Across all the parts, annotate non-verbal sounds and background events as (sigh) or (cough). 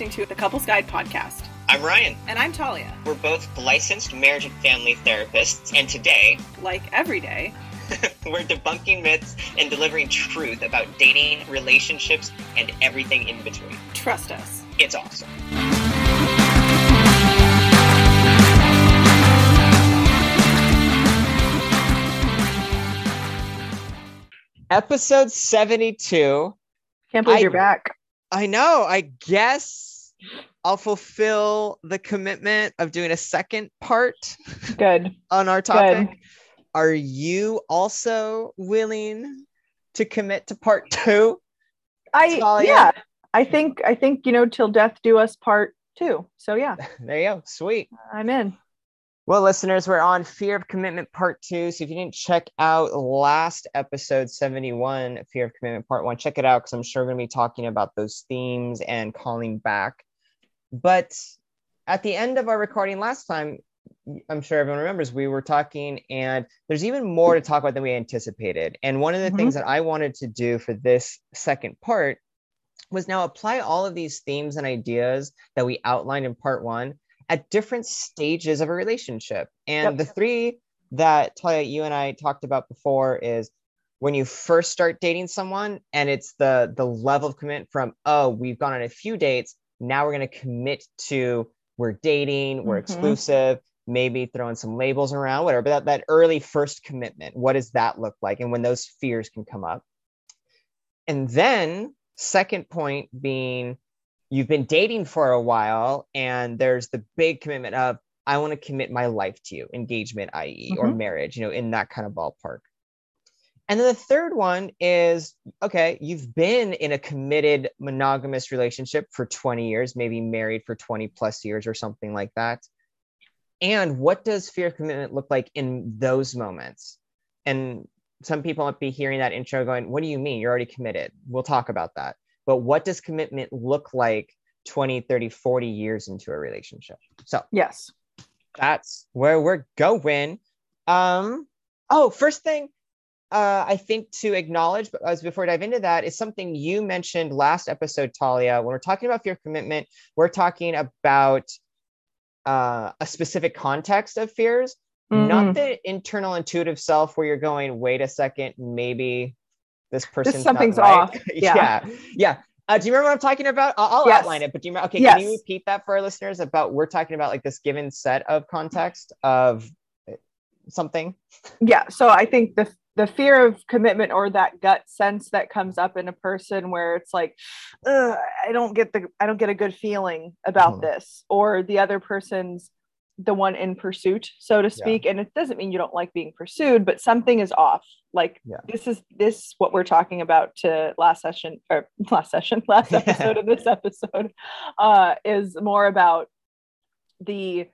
listening to the Couples Guide podcast. I'm Ryan. And I'm Talia. We're both licensed marriage and family therapists, and today, like every day, (laughs) we're debunking myths and delivering truth about dating, relationships, and everything in between. Trust us. It's awesome. Episode 72. Can't believe I- you're back. I know. I guess I'll fulfill the commitment of doing a second part Good. on our topic. Are you also willing to commit to part two? I Talia? yeah. I think I think you know till death do us part two. So yeah, (laughs) There you go. Sweet. I'm in. Well, listeners, we're on Fear of Commitment Part Two. So if you didn't check out last episode 71, Fear of Commitment Part One, check it out because I'm sure we're going to be talking about those themes and calling back. But at the end of our recording last time, I'm sure everyone remembers we were talking, and there's even more to talk about than we anticipated. And one of the Mhm. things that I wanted to do for this second part was now apply all of these themes and ideas that we outlined in part one at different stages of a relationship. And Yep. the three that Talia, you and I talked about before is when you first start dating someone and it's the the level of commitment from oh we've gone on a few dates now we're going to commit to we're dating we're Mhm. exclusive maybe throwing some labels around whatever but that, that early first commitment what does that look like and when those fears can come up and then second point being you've been dating for a while and there's the big commitment of i want to commit my life to you engagement i.e or Mhm. marriage you know in that kind of ballpark and then the third one is okay you've been in a committed monogamous relationship for 20 years maybe married for 20 plus years or something like that. And what does fear of commitment look like in those moments? And some people might be hearing that intro going what do you mean? You're already committed. We'll talk about that. But what does commitment look like 20 30 40 years into a relationship? So Yes. that's where we're going. Um oh first thing uh, I think to acknowledge, but as before I dive into that, is something you mentioned last episode, Talia. When we're talking about fear commitment, we're talking about uh, a specific context of fears, not Mhm. the internal intuitive self where you're going, wait a second, maybe this person something's not right. off. (laughs) Yeah. yeah, yeah. Uh, do you remember what I'm talking about? I'll, I'll Yes. outline it, but do you remember? Okay, can you repeat that for our listeners about we're talking about like this given set of context of uh, something? yeah so i think the the fear of commitment or that gut sense that comes up in a person where it's like i don't get the i don't get a good feeling about Mhm. this or the other person's the one in pursuit so to Yeah. speak and it doesn't mean you don't like being pursued but something is off like Yeah. this is this what we're talking about to last session or (laughs) last session last (laughs) episode of this episode uh is more about the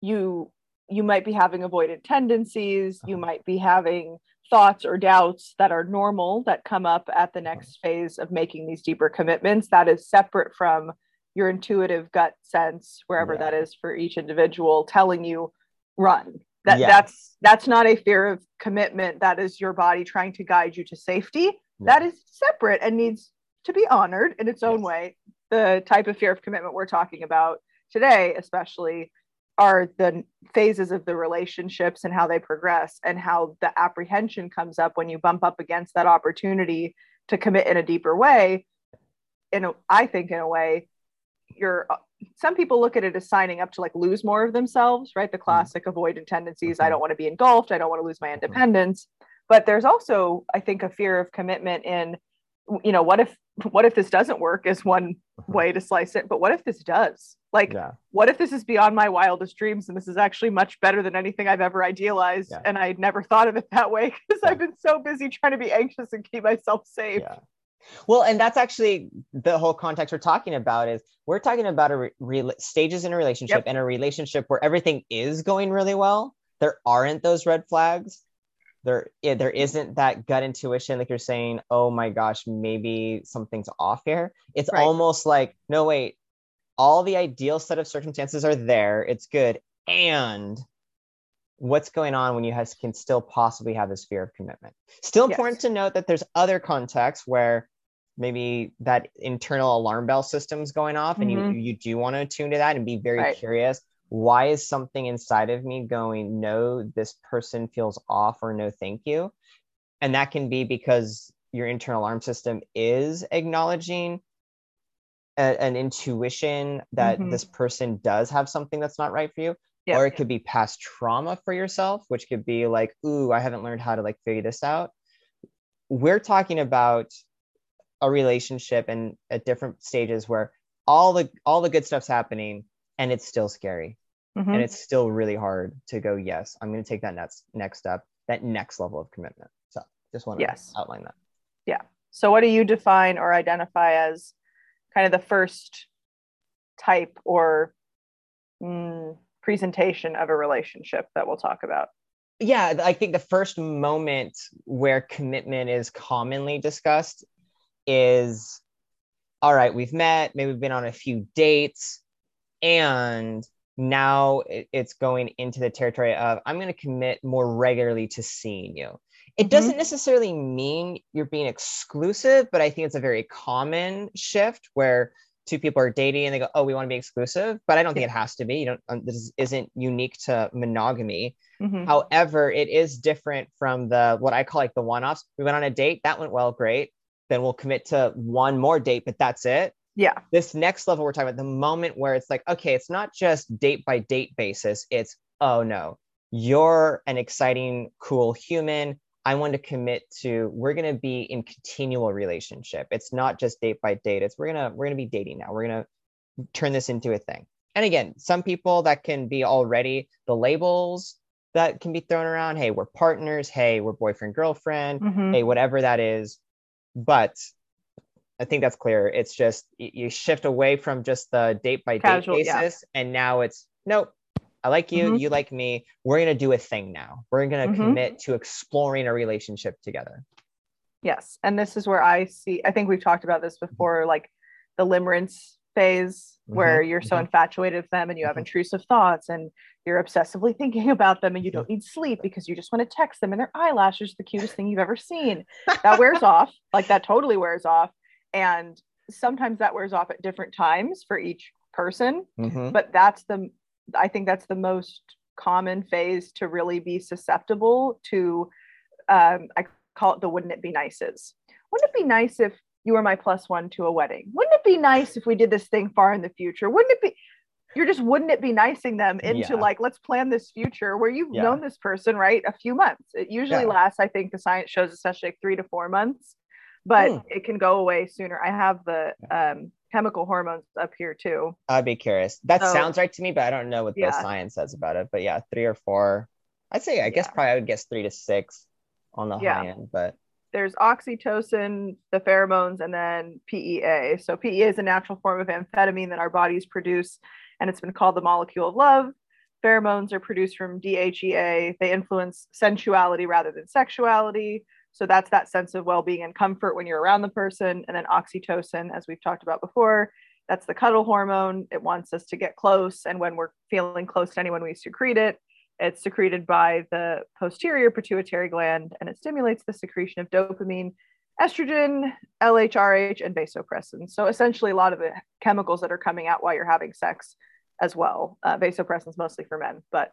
you you might be having avoidant tendencies you Uh-huh. might be having thoughts or doubts that are normal that come up at the uh-huh. next phase of making these deeper commitments that is separate from your intuitive gut sense wherever that is for each individual telling you run. That that's that's not a fear of commitment. That is your body trying to guide you to safety. That is separate and needs to be honored in its own Yes. way. The type of fear of commitment we're talking about today especially are the phases of the relationships and how they progress and how the apprehension comes up when you bump up against that opportunity to commit in a deeper way. In a, i think in a way you're uh, some people look at it as signing up to like lose more of themselves right? The mm-hmm. classic avoidant tendencies i Mhm. don't want to be engulfed i don't want to lose my mm-hmm. independence. But there's also i think a fear of commitment in you know what if what if this doesn't work is one (laughs) way to slice it but what if this does like yeah. what if this is beyond my wildest dreams and this is actually much better than anything I've ever idealized Yeah. and I'd never thought of it that way (laughs) because Yeah. I've been so busy trying to be anxious and keep myself safe. Well, and that's actually the whole context we're talking about is we're talking about a re- re- stages in a relationship Yep. and a relationship where everything is going really well. There aren't those red flags. There, there isn't that gut intuition like you're saying. Oh my gosh, maybe something's off here. It's Right. almost like no, wait. All the ideal set of circumstances are there. It's good, and what's going on when you has, can still possibly have this fear of commitment. Still Yes. important to note that there's other contexts where maybe that internal alarm bell system's going off and Mhm. you you do want to attune to that and be very Right. curious why is something inside of me going no this person feels off or no thank you and that can be because your internal alarm system is acknowledging a- an intuition that Mhm. this person does have something that's not right for you Yeah. or it could be past trauma for yourself which could be like ooh i haven't learned how to like figure this out we're talking about a relationship and at different stages where all the all the good stuff's happening and it's still scary Mhm. and it's still really hard to go yes i'm going to take that next next step that next level of commitment so just want to Yes. outline that Yeah. So, what do you define or identify as kind of the first type or mm, presentation of a relationship that we'll talk about? yeah i think the first moment where commitment is commonly discussed is all right we've met maybe we've been on a few dates and now it's going into the territory of i'm going to commit more regularly to seeing you it Mhm. doesn't necessarily mean you're being exclusive but i think it's a very common shift where two people are dating and they go oh we want to be exclusive but i don't think it has to be you don't um, this isn't unique to monogamy Mhm. However, it is different from the what I call like the one-offs. We went on a date, that went well, great. Then we'll commit to one more date, but that's it. Yeah. This next level we're talking about the moment where it's like, okay, it's not just date by date basis. It's oh no, you're an exciting, cool human. I want to commit to we're gonna be in continual relationship. It's not just date by date. It's we're gonna we're gonna be dating now. We're gonna turn this into a thing. And again, some people that can be already the labels that can be thrown around. Hey, we're partners. Hey, we're boyfriend, girlfriend. Mhm. Hey, whatever that is. But I think that's clear. It's just you shift away from just the date by date Casual, yeah. basis. And now it's nope. I like you. Mhm. You like me. We're going to do a thing now. We're going to Mhm. commit to exploring a relationship together. Yes. And this is where I see, I think we've talked about this before, like the limerence phase, where you're so mhm. infatuated with them and you have Mhm. intrusive thoughts and you're obsessively (laughs) thinking about them and you don't need sleep because you just want to text them and their eyelashes the cutest thing you've ever seen. That wears (laughs) off. Like that totally wears off. And sometimes that wears off at different times for each person. Mhm. but that's the i think that's the most common phase to really be susceptible to um, i call it the wouldn't it be nices wouldn't it be nice if you were my plus one to a wedding wouldn't it be nice if we did this thing far in the future wouldn't it be you're just wouldn't it be nicing them into Yeah. like let's plan this future where you've Yeah. known this person right a few months it usually Yeah. lasts i think the science shows especially like three to four months but Hmm. it can go away sooner i have the um, chemical hormones up here too I'd be curious. That So- sounds right to me, but I don't know what Yeah. the science says about it. But yeah, three or four. I'd say I guess Yeah. probably I would guess three to six on the Yeah. high end. But there's oxytocin, the pheromones, and then PEA. So PEA is a natural form of amphetamine that our bodies produce, and it's been called the molecule of love. Pheromones are produced from DHEA. They influence sensuality rather than sexuality. So that's that sense of well-being and comfort when you're around the person. And then oxytocin, as we've talked about before, that's the cuddle hormone. It wants us to get close, and when we're feeling close to anyone, we secrete it. It's secreted by the posterior pituitary gland and it stimulates the secretion of dopamine, estrogen, LHRH, and vasopressin. So essentially, a lot of the chemicals that are coming out while you're having sex as well. Uh, mostly for men, but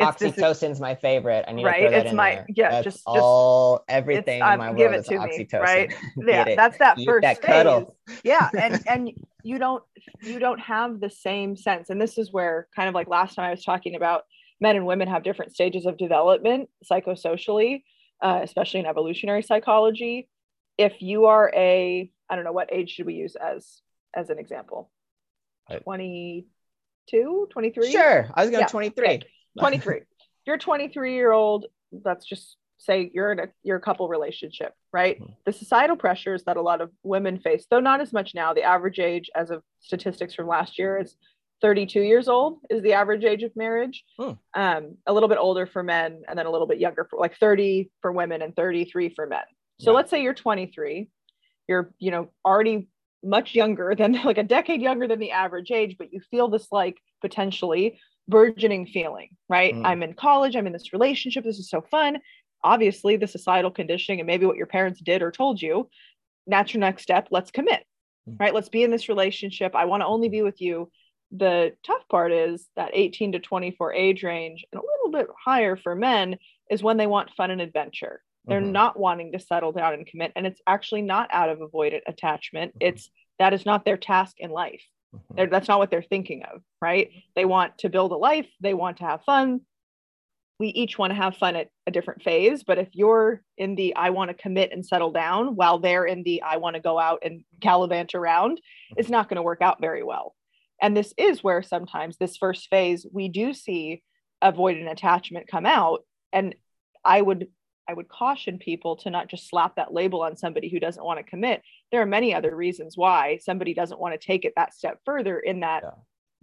oxytocin's my favorite. I need Right, to throw that it's in my- there. yeah, That's just- just- all everything in um, my give world is to me, right? (laughs) Yeah, that's that first that phase. cuddle. yeah (laughs) and and you don't you don't have the same sense and this is where kind of like last time i was talking about men and women have different stages of development psychosocially uh, especially in evolutionary psychology if you are a i don't know what age should we use as as an example I- 22 23 Sure, I was going Yeah, 23. okay. 23 (laughs) you're 23 year old let's just say you're in a you're a couple relationship right Mhm. the societal pressures that a lot of women face though not as much now the average age as of statistics from last year is 32 years old is the average age of marriage Hmm. um, a little bit older for men and then a little bit younger for like 30 for women and 33 for men so Yeah. let's say you're 23 you're you know already much younger than (laughs) like a decade younger than the average age but you feel this like potentially burgeoning feeling right Mm. i'm in college i'm in this relationship this is so fun obviously the societal conditioning and maybe what your parents did or told you that's your next step let's commit Mhm. right let's be in this relationship i want to only be with you the tough part is that 18 to 24 age range and a little bit higher for men is when they want fun and adventure they're Mhm. not wanting to settle down and commit and it's actually not out of avoidant attachment Mhm. it's that is not their task in life. Mm-hmm. they're, that's not what they're thinking of right? They want to build a life. They want to have fun. We each want to have fun at a different phase but if you're in the i want to commit and settle down while they're in the i want to go out and gallivant around it's not going to work out very well. And this is where sometimes this first phase we do see avoidant attachment come out. And i would i would caution people to not just slap that label on somebody who doesn't want to commit. There are many other reasons why somebody doesn't want to take it that step further in that Yeah.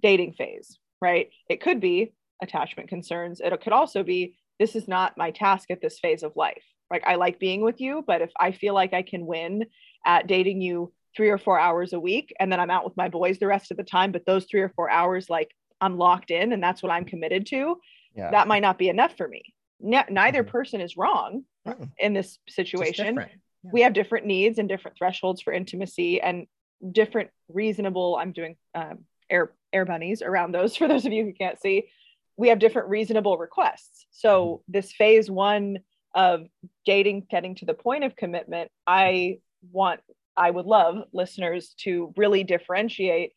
dating phase right? It could be attachment concerns. It could also be this is not my task at this phase of life. Like i like being with you but if i feel like i can win at dating you three or four hours a week and then i'm out with my boys the rest of the time but those three or four hours like i'm locked in and that's what i'm committed to yeah. that might not be enough for me Ne- neither Mhm. person is wrong Mm, in this situation. Yeah. we have different needs and different thresholds for intimacy and different reasonable i'm doing um, air air bunnies around those (laughs) for those of you who can't see we have different reasonable requests so this phase one of dating getting to the point of commitment i want i would love listeners to really differentiate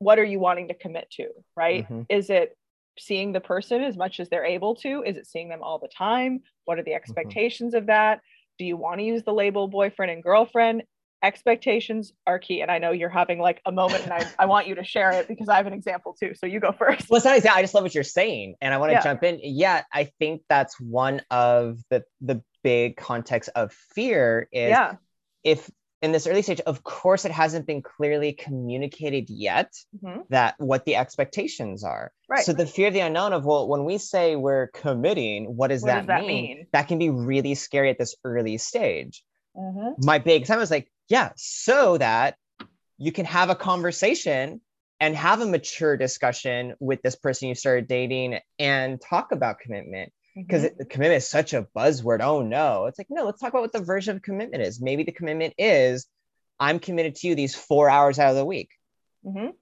what are you wanting to commit to right Mhm. is it seeing the person as much as they're able to is it seeing them all the time what are the mm-hmm. expectations of that do you want to use the label boyfriend and girlfriend expectations are key and i know you're having like a moment and I, (laughs) I want you to share it because i have an example too so you go first well, it's not exactly. I just love what you're saying, and I want to Yeah. jump in. Yeah, I think that's one of the the big context of fear is yeah if in this early stage, of course, it hasn't been clearly communicated yet Mhm. that what the expectations are. right So the fear of the unknown of well, when we say we're committing, what does, What that, does that mean? mean? That can be really scary at this early stage. Mhm. My big time was like, yeah, so that you can have a conversation and have a mature discussion with this person you started dating and talk about commitment because Mhm. commitment is such a buzzword. Oh no, it's like no. Let's talk about what the version of commitment is. Maybe the commitment is I'm committed to you these four hours out of the week. Mhm.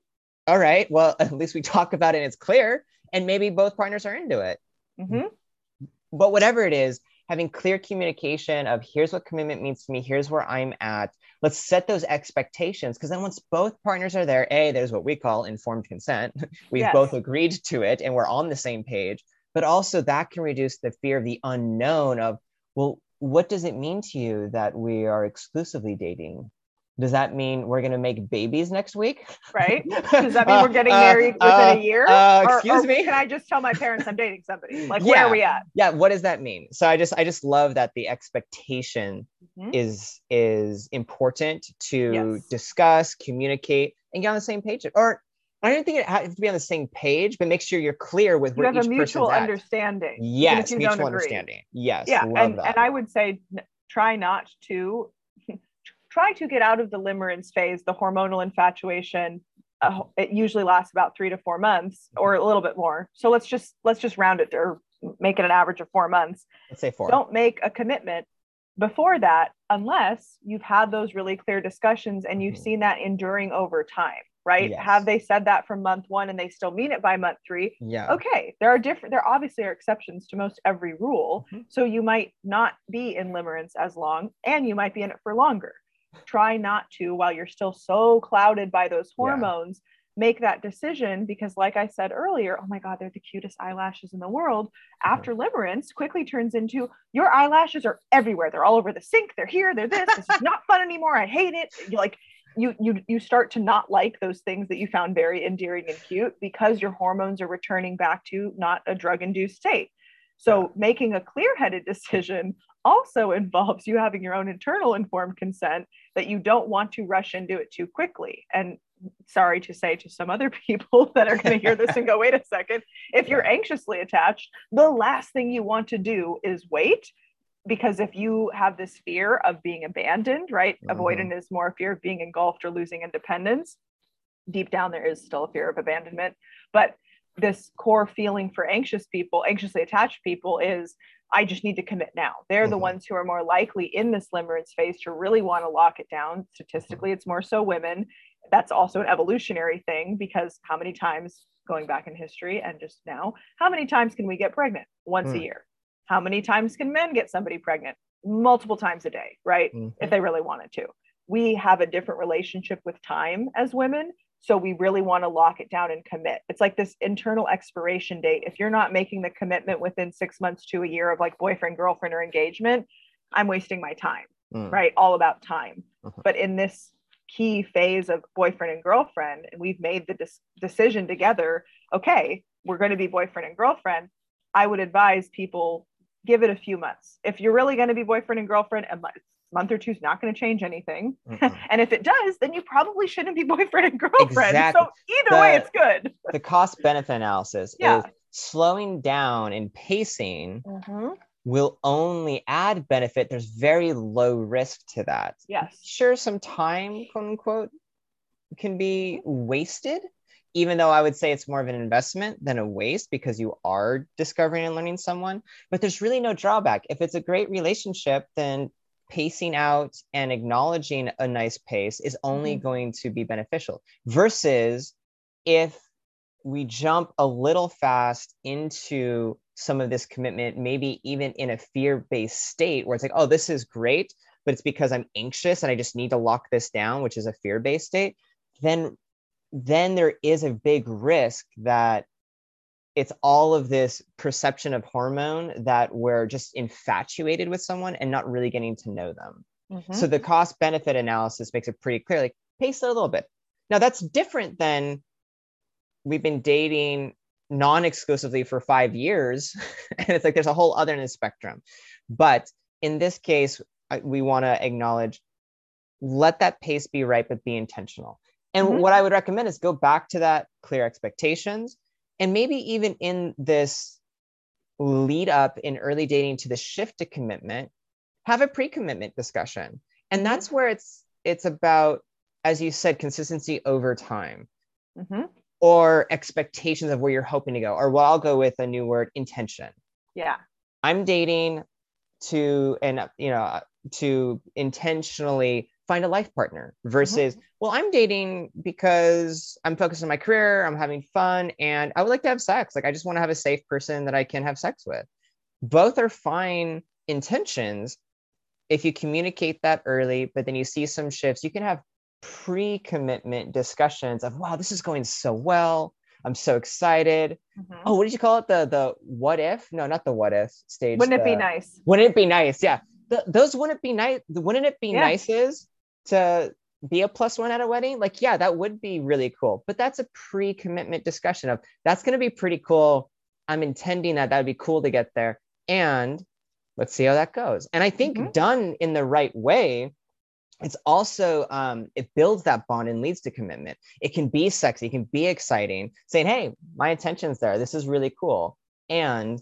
All right. Well, (laughs) at least we talk about it and it's clear, and maybe both partners are into it. Mhm. But whatever it is, having clear communication of here's what commitment means to me, here's where I'm at. Let's set those expectations because then once both partners are there, a there's what we call informed consent. (laughs) We've Yes. both agreed to it and we're on the same page but also that can reduce the fear of the unknown of well what does it mean to you that we are exclusively dating? Does that mean we're going to make babies next week? Right? (laughs) Does that mean we're getting married within uh, a year? uh, Or- excuse or me? can i just tell my parents i'm dating somebody? (laughs) Like where are we at? Yeah what does that mean? So i just i just love that the expectation Mhm. is is important to Yes. discuss communicate and get on the same page or i don't think it has to be on the same page but make sure you're clear with you where have a each mutual person's at. understanding yes mutual understanding. Yes yeah and, that. and i would say try not to (laughs) try to get out of the limerence phase the hormonal infatuation uh, it usually lasts about three to four months or a little bit more. So let's just let's just round it or make it an average of four months. Let's say four. Don't make a commitment before that unless you've had those really clear discussions and you've Mhm. seen that enduring over time right? Yes. have they said that from month one and they still mean it by month three? Yeah. Okay there are different there obviously are exceptions to most every rule. Mhm. so you might not be in limerence as long and you might be in it for longer. Try not to while you're still so clouded by those Yeah. hormones. Make that decision because like i said earlier oh my god they're the cutest eyelashes in the world. After limerence quickly turns into your eyelashes are everywhere. They're all over the sink. They're here. They're this. This is not fun anymore. I hate it. You're like you you you start to not like those things that you found very endearing and cute because your hormones are returning back to not a drug induced state. So making a clear-headed (laughs) decision also involves you having your own internal informed consent that you don't want to rush into it too quickly. And sorry to say to some other (laughs) people that are going to hear this and go wait a second. If you're anxiously attached the last thing you want to do is wait because if you have this fear of being abandoned right Mhm. avoidant is more fear of being engulfed or losing independence deep down there is still a fear of abandonment but this core feeling for anxious people anxiously attached people is I just need to commit now. They're mm-hmm. the ones who are more likely in this limerence phase to really want to lock it down. Statistically, it's more so women. That's also an evolutionary thing because how many times going back in history and just now, how many times can we get pregnant? Once mm. a year. How many times can men get somebody pregnant? Multiple times a day, right? Mm-hmm. If they really wanted to. We have a different relationship with time as women. So we really want to lock it down and commit. It's like this internal expiration date. If you're not making the commitment within six months to a year of like boyfriend, girlfriend, or engagement, I'm wasting my time, mm. right? All about time. Uh-huh. But in this key phase of boyfriend and girlfriend, and we've made the decision together, okay, we're going to be boyfriend and girlfriend. I would advise people give it a few months. If you're really going to be boyfriend and girlfriend, a month or two is not going to change anything. (laughs) and if it does, then you probably shouldn't be boyfriend and girlfriend. Exactly. So either the, way, it's good. the cost benefit analysis (laughs) yeah. is slowing down and pacing mm-hmm. will only add benefit. There's very low risk to that. Yes. Sure, some time, quote unquote, can be wasted even though I would say it's more of an investment than a waste because you are discovering and learning someone, but there's really no drawback. If it's a great relationship, then pacing out and acknowledging a nice pace is only mm-hmm. going to be beneficial versus if we jump a little fast into some of this commitment, maybe even in a fear based state where it's like, oh, this is great, but it's because I'm anxious and I just need to lock this down, which is a fear based state, then then there is a big risk that it's all of this perception of hormone that we're just infatuated with someone and not really getting to know them. Mm-hmm. So the cost benefit analysis makes it pretty clear like pace it a little bit. Now that's different than we've been dating non-exclusively for 5 years (laughs) and it's like there's a whole other in the spectrum. But in this case we want to acknowledge let that pace be right but be intentional and mm-hmm. what I would recommend is go back to that clear expectations. And maybe even in this lead up in early dating to the shift to commitment, have a pre-commitment discussion. And mm-hmm. that's where it's it's about, as you said, consistency over time. Mm-hmm. Or expectations of where you're hoping to go, or well, I'll go with a new word, intention. Yeah. I'm dating to and you know to intentionally find a life partner versus, mm-hmm. well, I'm dating because I'm focused on my career, I'm having fun, and I would like to have sex. Like, I just want to have a safe person that I can have sex with. Both are fine intentions if you communicate that early, but then you see some shifts, you can have pre commitment discussions of, wow, this is going so well. I'm so excited. Mm-hmm. Oh, what did you call it? The the what if? No, not the what if stage. Wouldn't the, it be nice? Wouldn't it be nice? Yeah. The, those wouldn't be nice. Wouldn't it be yeah. nice is to be a plus one at a wedding, like, yeah, that would be really cool. But that's a pre commitment discussion of that's going to be pretty cool. I'm intending that that would be cool to get there. And let's see how that goes. And I think mm-hmm. done in the right way, it's also um, it builds that bond and leads to commitment. It can be sexy, it can be exciting, saying, "Hey, my intention's there. This is really cool," and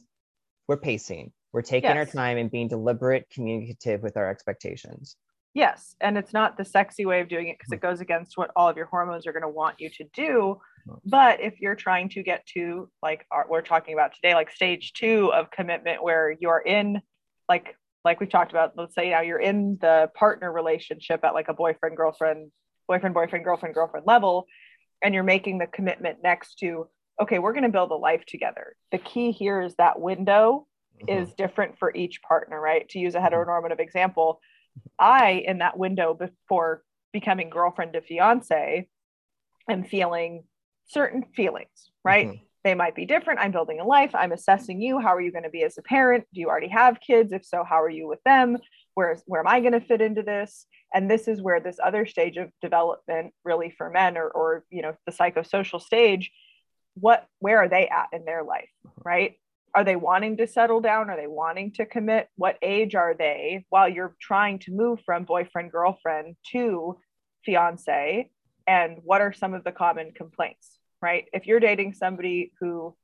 we're pacing. We're taking yes. our time and being deliberate, communicative with our expectations. Yes. And it's not the sexy way of doing it because it goes against what all of your hormones are going to want you to do. But if you're trying to get to like our, we're talking about today, like stage two of commitment, where you're in like like we talked about, let's say now you're in the partner relationship at like a boyfriend, girlfriend, boyfriend, boyfriend, girlfriend, girlfriend level, and you're making the commitment next to, okay, we're going to build a life together. The key here is that window mm-hmm. is different for each partner, right? To use a mm-hmm. heteronormative example, I, in that window before becoming girlfriend to fiance, am feeling certain feelings, right? Mm-hmm. They might be different. I'm building a life. I'm assessing you. How are you going to be as a parent? Do you already have kids? If so, how are you with them? Where, where am I going to fit into this? And this is where this other stage of development, really for men, or, or you know, the psychosocial stage, what where are they at in their life, mm-hmm. right? Are they wanting to settle down? Are they wanting to commit? What age are they? While you're trying to move from boyfriend girlfriend to fiance and what are some of the common complaints right? If you're dating somebody who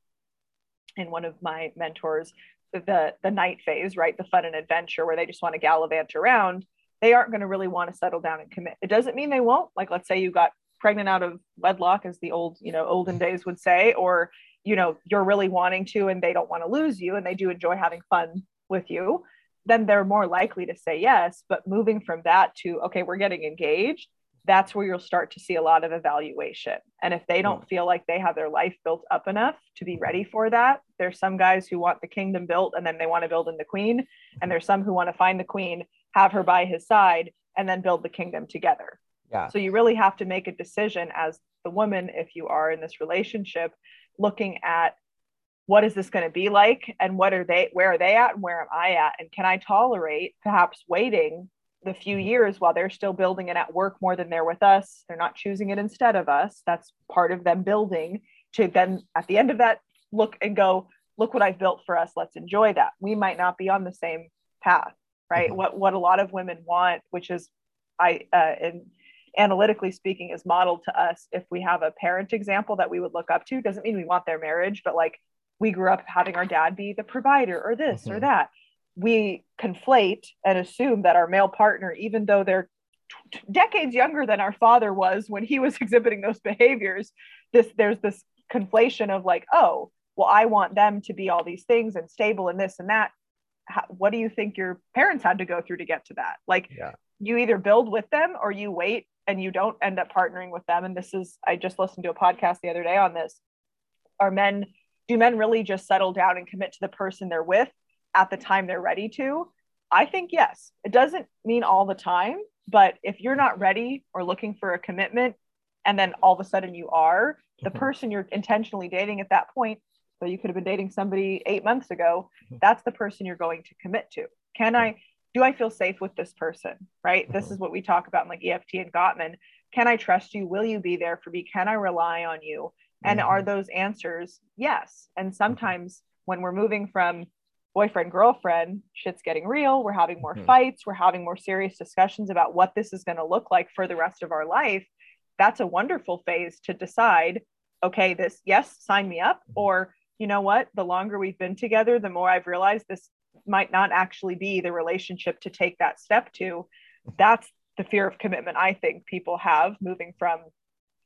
in one of my mentors the the knight phase right the fun and adventure where they just want to gallivant around they aren't going to really want to settle down and commit. It doesn't mean they won't like let's say you got pregnant out of wedlock as the old you know olden days would say or you know you're really wanting to and they don't want to lose you and they do enjoy having fun with you, then they're more likely to say yes. But moving from that to, okay, we're getting engaged, that's where you'll start to see a lot of evaluation. And if they don't mm. feel like they have their life built up enough to be ready for that, there's some guys who want the kingdom built and then they want to build in the queen. And there's some who want to find the queen, have her by his side, and then build the kingdom together. Yeah. So you really have to make a decision as the woman, if you are in this relationship, looking at what is this going to be like and what are they where are they at and where am i at? And can i tolerate perhaps waiting the few Mm-hmm. years while they're still building it at work more than they're with us? They're not choosing it instead of us. That's part of them building to then at the end of that look and go look what i've built for us. Let's enjoy that. We might not be on the same path right? Mhm. what what a lot of women want which is i uh, and analytically speaking is modeled to us if we have a parent example that we would look up to doesn't mean we want their marriage but like we grew up having our dad be the provider or this or Mhm. that we conflate and assume that our male partner even though they're t- decades younger than our father was when he was (laughs) exhibiting those behaviors this there's this conflation of like oh well i want them to be all these things and stable and this and that How, what do you think your parents had to go through to get to that like Yeah. you either build with them or you wait and you don't end up partnering with them. And this is i just listened to a podcast the other day on this. Are men do men really just settle down and commit to the person they're with at the time they're ready to? I think yes. It doesn't mean all the time but if you're not ready or looking for a commitment and then all of a sudden you are the Mhm. person you're intentionally dating at that point so you could have been dating somebody eight months ago Mhm. that's the person you're going to commit to. Can i do i feel safe with this person right this Mhm. is what we talk about in like eft and gottman can i trust you will you be there for me can i rely on you and Mhm. are those answers yes and sometimes when we're moving from boyfriend girlfriend shit's getting real we're having more Mhm. fights we're having more serious discussions about what this is going to look like for the rest of our life that's a wonderful phase to decide okay this yes sign me up Mhm. or you know what the longer we've been together the more i've realized this might not actually be the relationship to take that step to that's the fear of commitment i think people have moving from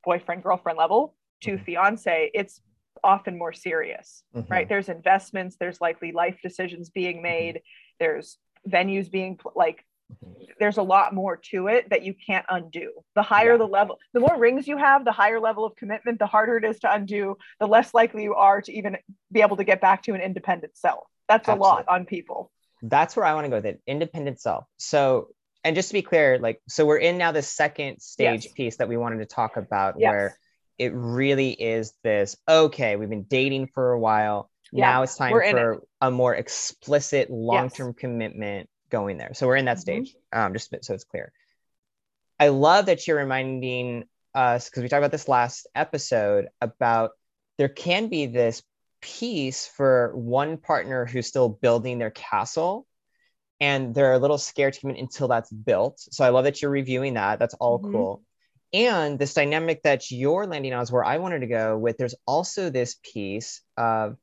boyfriend girlfriend level to Mhm. fiance it's often more serious Mhm. right there's investments there's likely life decisions being made there's venues being like Mhm. there's a lot more to it that you can't undo the higher Yeah. the level the more rings you have the higher level of commitment the harder it is to undo the less likely you are to even be able to get back to an independent self that's a lot on people that's where I want to go with it. Independent self. So, and just to be clear, like, so we're in now the second stage Yes. piece that we wanted to talk about Yes. where it really is this okay, we've been dating for a while. Yeah, now it's time for a more explicit long term commitment going there. So, we're in that Mhm. stage, um, just so it's clear. I love that you're reminding us because we talked about this last episode about there can be this piece for one partner who's still building their castle and they're a little scared to commit until that's built. So I love that you're reviewing that. That's all Mhm. cool. And this dynamic that you're landing on is where I wanted to go with. There's also this piece of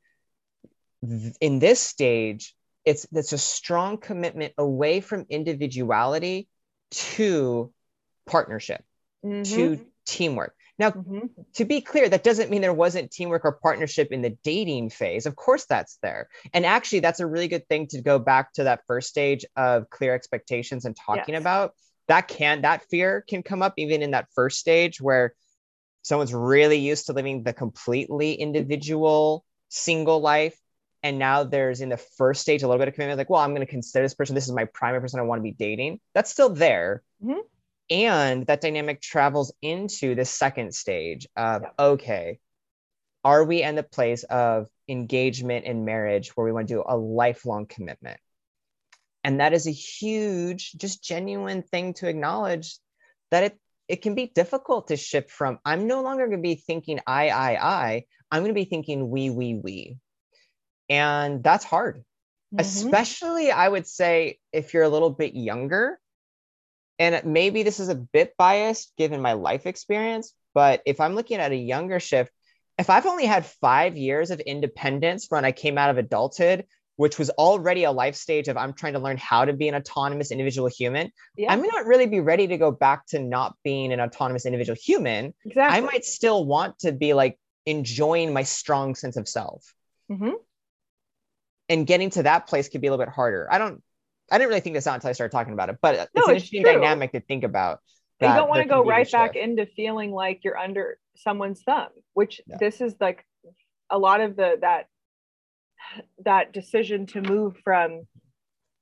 in this stage, it's it's a strong commitment away from individuality to partnership, Mhm. to teamwork. Now, Mhm. to be clear, that doesn't mean there wasn't teamwork or partnership in the dating phase. Of course, that's there. And actually, that's a really good thing to go back to that first stage of clear expectations and talking Yes. about. That can, that fear can come up even in that first stage where someone's really used to living the completely individual single life. And now there's in the first stage a little bit of commitment, like, well, I'm going to consider this person. This is my primary person I want to be dating. That's still there. Mhm. And that dynamic travels into the second stage of, Yeah. okay, are we in the place of engagement and marriage where we want to do a lifelong commitment? And that is a huge, just genuine thing to acknowledge that it it can be difficult to shift from I'm no longer going to be thinking I, I, I. I'm going to be thinking we, we, we. And that's hard, Mhm. especially I would say if you're a little bit younger. And maybe this is a bit biased given my life experience, but if I'm looking at a younger shift, if I've only had five years of independence when I came out of adulthood, which was already a life stage of I'm trying to learn how to be an autonomous individual human, yeah I may not really be ready to go back to not being an autonomous individual human. exactly I might still want to be like enjoying my strong sense of self. Mhm. and getting to that place could be a little bit harder. I don't I didn't really think this out until I started talking about it, but No, it's an it's interesting true. dynamic to think about. you don't want to go right back into feeling like you're under someone's thumb which this is like a lot of the that that decision to move from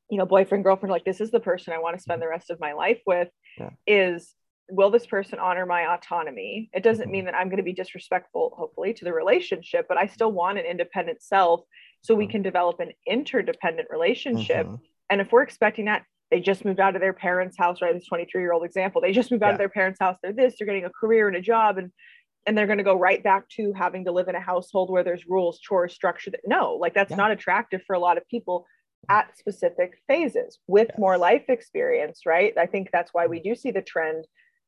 you know boyfriend girlfriend like this is the person i want to spend the rest of my life with Yeah. is will this person honor my autonomy it doesn't mean that i'm going to be disrespectful hopefully to the relationship but i still want an independent self so we Mhm. can develop an interdependent relationship Mhm. And if we're expecting that, they just moved out of their parents' house, right? This 23 year old example, they just moved out Yeah. of their parents' house. They're this, they're getting a career and a job, and and they're going to go right back to having to live in a household where there's rules, chores, structure. That no, like that's Yeah. not attractive for a lot of people at specific phases with more life experience, right? I think that's why we mm-hmm. do see the trend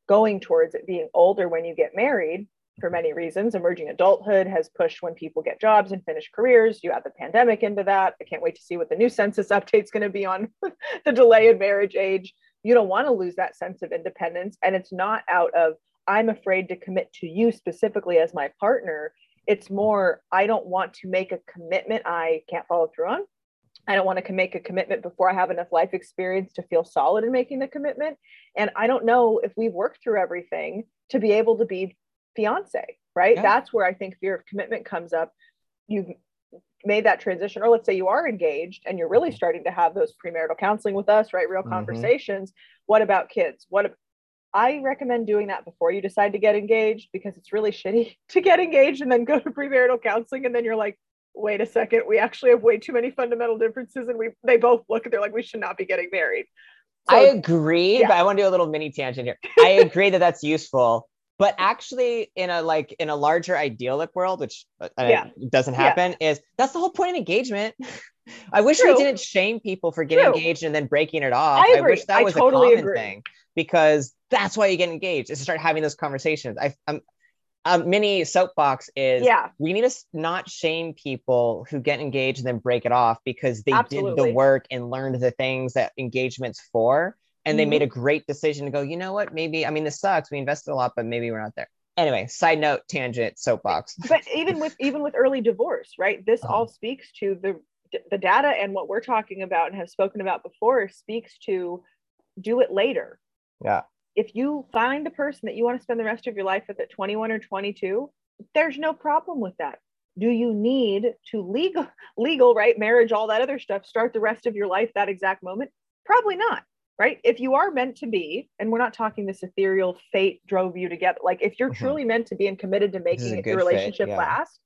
going towards it being older when you get married for many reasons. Emerging adulthood has pushed when people get jobs and finish careers. You add the pandemic into that. I can't wait to see what the new (laughs) census update's going to be on (laughs) the delay in marriage age. You don't want to lose that sense of independence. And it's not out of, I'm afraid to commit to you specifically as my partner. It's more, I don't want to make a commitment I can't follow through on. I don't want to make a commitment before I have enough life experience to feel solid in making the commitment. And I don't know if we've worked through everything to be able to be fiance, right? Yeah. That's where I think fear of commitment comes up. You've made that transition, or let's say you are engaged and you're really starting to have those premarital counseling with us, right? Real Mhm. conversations. What about kids? What I recommend doing that before you decide to get engaged because it's really shitty (laughs) to get engaged and then go to premarital counseling and then you're like, wait a second, we actually have way too many fundamental differences and we they both look they're like we should not be getting married. So I agree, yeah. but I want to do a little mini tangent here. I (laughs) agree that that's useful, but actually, in a like in a larger idyllic world, which uh, Yeah. doesn't Yeah. happen, is that's the whole point of engagement. (laughs) I wish True. we didn't shame people for getting True. engaged and then breaking it off. I agree. wish that I was totally a common agree. thing because that's why you get engaged is to start having those conversations. I, I'm um, mini soapbox is yeah, we need to not shame people who get engaged and then break it off because they did the work and learned the things that engagement's for and they made a great decision to go you know what? Maybe i mean this sucks. We invested a lot but maybe we're not there. Anyway side note tangent soapbox. But even with even with early divorce right? This Uh-huh. all speaks to the the data and what we're talking about and have spoken about before speaks to do it later. Yeah. If you find the person that you want to spend the rest of your life with at 21 or 22 there's no problem with that. Do you need to legal legal right marriage all that other stuff start the rest of your life that exact moment? Probably not right if you are meant to be and we're not talking this ethereal fate drove you together like if you're Mhm. truly meant to be and committed to making it your relationship yeah. last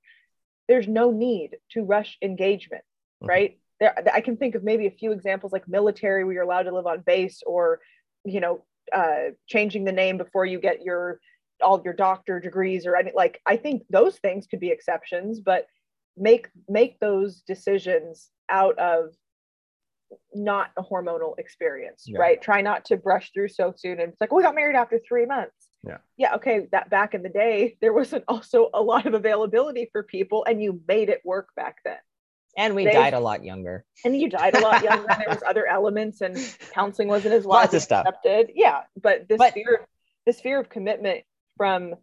there's no need to rush engagement Mhm. right there i can think of maybe a few examples like military where you're allowed to live on base or you know uh changing the name before you get your all your doctor degrees or any like i think those things could be exceptions but make make those decisions out of not a hormonal experience Yeah. right try not to brush through so soon and it's like we got married after three months Yeah. yeah okay that back in the day there wasn't (laughs) also a lot of availability for people and you made it work back then and we They- died a lot younger and you died a lot younger and there was (laughs) other elements and counseling wasn't as Lots of widely stuff. accepted yeah but this But- fear this fear of commitment from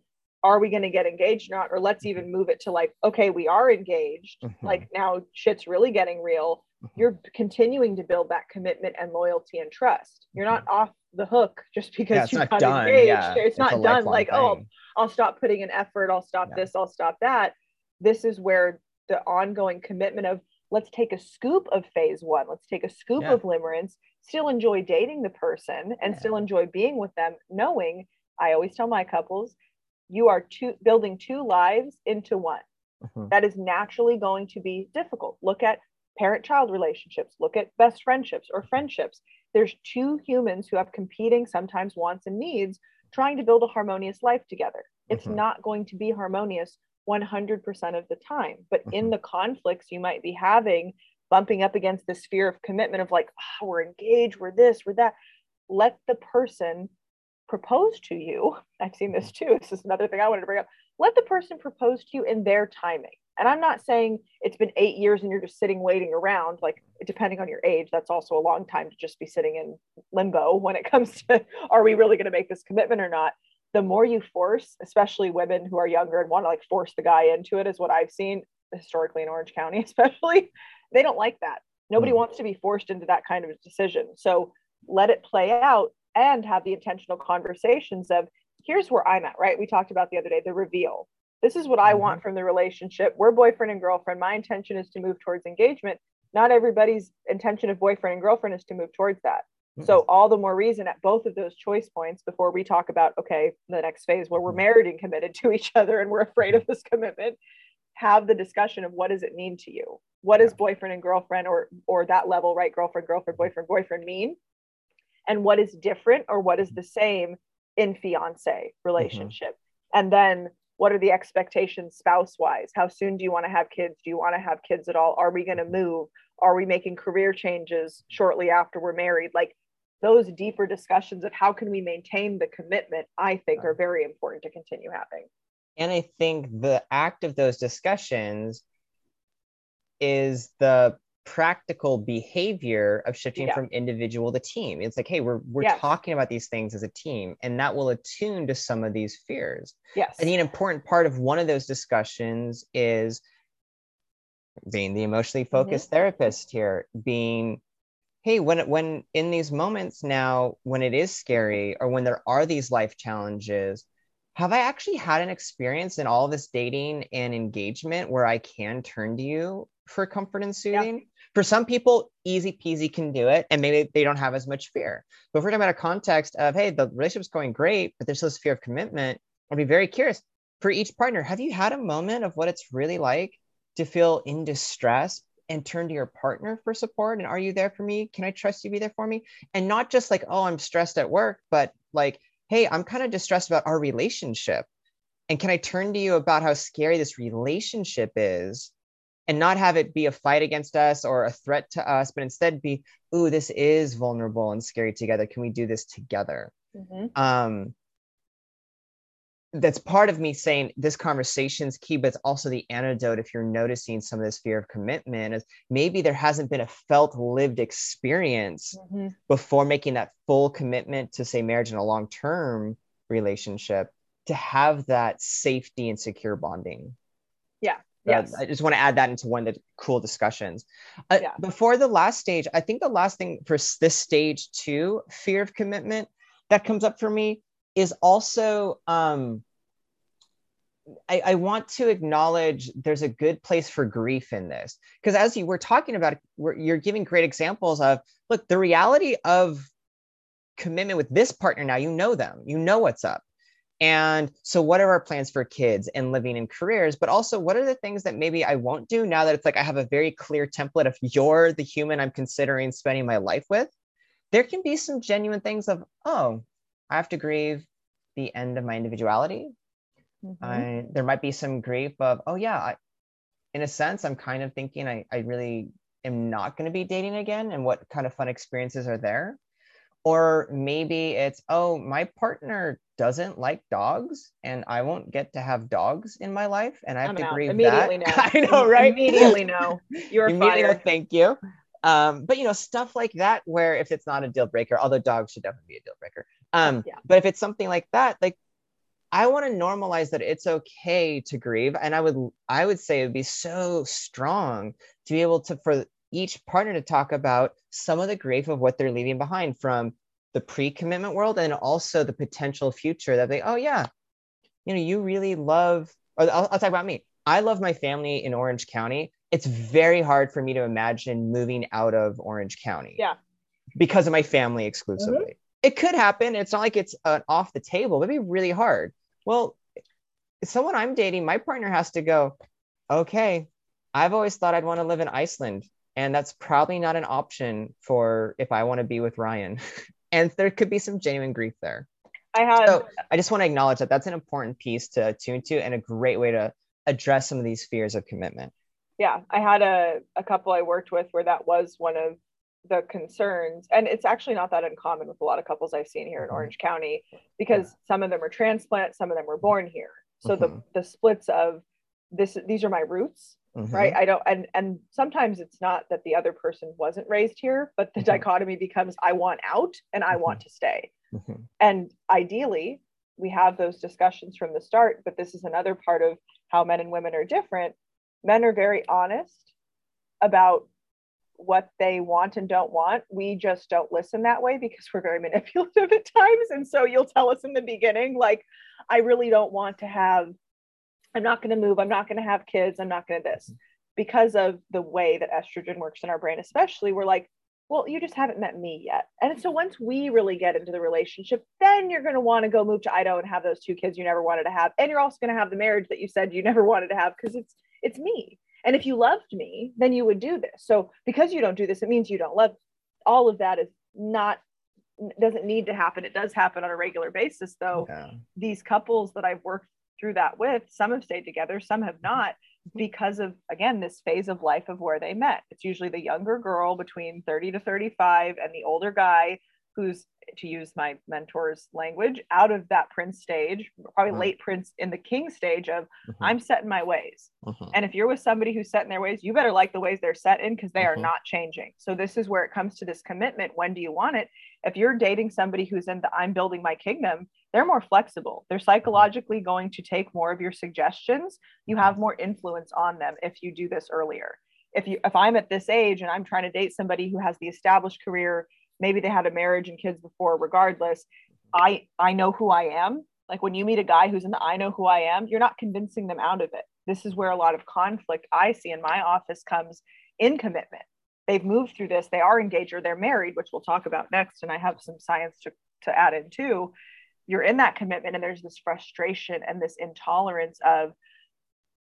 are we going to get engaged or not or let's even move it to like okay we are engaged Mhm. like now shit's really getting real. You're continuing to build that commitment and loyalty and trust you're not off the hook just because yeah, it's you not got done engaged yeah it's, not done like oh. I'll stop putting an effort, I'll stop Yeah. this, I'll stop that. This is where the ongoing commitment of let's take a scoop of phase one, let's take a scoop of limerence, still enjoy dating the person and still enjoy being with them, knowing I always tell my couples, you are two building two lives into one. Mhm. That is naturally going to be difficult. Look at parent child relationships, look at best friendships or friendships. There's two humans who have competing, sometimes wants and needs, trying to build a harmonious life together. It's Mhm. not going to be harmonious 100% of the time, but in Mhm. the conflicts you might be having, bumping up against this fear of commitment of like, "Ah, we're engaged, we're this, we're that. Let the person propose to you. I've seen this too. (laughs) This is another thing I wanted to bring up. Let the person propose to you in their timing. And I'm not saying it's been eight years and you're just sitting waiting around. Like, depending on your age, that's also a long time to just be sitting in limbo when it (laughs) comes to are we really going to make this commitment or not? The more you force, especially women who are younger and want to like force the guy into it, is what I've seen historically in Orange County, (laughs) especially. they don't like that nobody mm. wants to be forced into that kind of decision so let it play out and have the intentional conversations of here's where i'm at right we talked about the other day the reveal this is what i want mm-hmm. from the relationship. We're boyfriend and girlfriend. My intention is to move towards engagement. Not everybody's intention of boyfriend and girlfriend is to move towards that. So all the more reason at both of those choice points before we talk about okay the next phase where we're mm-hmm. married and committed to each other and we're afraid of this commitment. Have the discussion of what does it mean to you? What does boyfriend and girlfriend or or that level right? Girlfriend girlfriend boyfriend boyfriend mean? And what is different or what is the same in fiance relationship? Mm-hmm. and then what are the expectations spouse wise how soon do you want to have kids? Do you want to have kids at all? Are we going to move? Are we making career changes shortly after we're married? Like those deeper discussions of how can we maintain the commitment i think are very important to continue having. And i think the act of those discussions is the practical behavior of shifting yeah. from individual to team it's like hey we're we're yes. talking about these things as a team and that will attune to some of these fears yes i think an important part of one of those discussions is being the emotionally mm-hmm. focused mm-hmm. therapist here being hey when when in these moments now when it is scary or when there are these life challenges have i actually had an experience in all this dating and engagement where i can turn to you for comfort and soothing. For some people easy peasy can do it and maybe they don't have as much fear. But if we're talking about a context of hey the relationship's going great but there's still this fear of commitment i'd be very curious for each partner have you had a moment of what it's really like to feel in distress and turn to your partner for support? And are you there for me? Can i trust you be there for me? And not just like oh i'm stressed at work but like hey i'm kind of distressed about our relationship. And can i turn to you about how scary this relationship is and not have it be a fight against us or a threat to us but instead be ooh this is vulnerable and scary together can we do this together mm-hmm. um that's part of me saying this conversation's key, but it's also the antidote if you're noticing some of this fear of commitment is maybe there hasn't been a felt lived experience mm-hmm. before making that full commitment to say marriage in a long-term relationship to have that safety and secure bonding. Yeah. Yes. I just want to add that into one of the cool discussions. Uh, yeah. Before the last stage, I think the last thing for this stage two, fear of commitment, that comes up for me is also um, I, I, want to acknowledge there's a good place for grief in this because as you were talking about you're giving great examples of look the reality of commitment with this partner now you know them you know what's up and so what are our plans for kids and living in careers but also what are the things that maybe i won't do now that it's like i have a very clear template of you're the human i'm considering spending my life with there can be some genuine things of oh I have to grieve the end of my individuality. Mm-hmm. I, there might be some grief of, oh yeah, I, in a sense, I'm kind of thinking I, I really am not going to be dating again, and what kind of fun experiences are there? Or maybe it's, oh, my partner doesn't like dogs, and I won't get to have dogs in my life, and I have I'm to out. grieve immediately that. (laughs) I know, right? Immediately no. You're (laughs) immediately fired. Thank you. Um, but you know, stuff like that, where if it's not a deal breaker, although dogs should definitely be a deal breaker, um, yeah. But if it's something like that, like I want to normalize that it's okay to grieve, and I would I would say it would be so strong to be able to for each partner to talk about some of the grief of what they're leaving behind from the pre-commitment world and also the potential future that they oh yeah you know you really love or I'll, I'll talk about me i love my family in orange county it's very hard for me to imagine moving out of orange county yeah because of my family exclusively mm-hmm it could happen. It's not like it's uh, off the table. It'd be really hard. Well, someone I'm dating, my partner has to go, okay, I've always thought I'd want to live in Iceland. And that's probably not an option for if I want to be with Ryan. (laughs) and there could be some genuine grief there. I have. So I just want to acknowledge that that's an important piece to tune to and a great way to address some of these fears of commitment. Yeah, I had a, a couple I worked with where that was one of the concerns and it's actually not that uncommon with a lot of couples i've seen here in mm-hmm. orange county because yeah. some of them are transplant some of them were born here so mm-hmm. the the splits of this these are my roots mm-hmm. right i don't and and sometimes it's not that the other person wasn't raised here but the mm-hmm. dichotomy becomes i want out and i want mm-hmm. to stay mm-hmm. and ideally we have those discussions from the start but this is another part of how men and women are different men are very honest about what they want and don't want. We just don't listen that way because we're very (laughs) manipulative at times. And so you'll tell us in the beginning, like, I really don't want to have, I'm not going to move, I'm not going to have kids, I'm not going to this. Mm-hmm. Because of the way that estrogen works in our brain, especially, we're like, well, you just haven't met me yet. And so once we really get into the relationship, then you're going to want to go move to Idaho and have those two kids you never wanted to have. And you're also going to have the marriage that you said you (laughs) never wanted to have because it's it's me. And if you loved me, then you would do this. So because you don't do this, it means you don't love. All of that is not doesn't need to happen. It does happen on a regular basis though. Yeah. These couples that I've worked through that with, some have stayed together, some have not because of again this phase of life of where they met. It's usually the younger girl between 30 to 35 and the older guy who's to use my mentor's language out of that prince stage probably mm-hmm. late prince in the king stage of mm-hmm. i'm set in my ways mm-hmm. and if you're with somebody who's set in their ways you better like the ways they're set in because they are mm-hmm. not changing so this is where it comes to this commitment when do you want it if you're dating somebody who's in the i'm building my kingdom they're more flexible. They're mm-hmm. psychologically going to take more of your suggestions. You have more influence on them if you do this earlier. If you if i'm at this age and i'm trying to date somebody who has the established career maybe they had a marriage and kids before regardless i i know who i am. Like when you meet a guy who's in the i know who i am you're not convincing them out of it. This is where a lot of conflict i see in my office comes in commitment. They've moved through this. They are engaged or they're married which we'll talk about next and i have some science to, to add in too you're in that commitment and there's this frustration and this intolerance of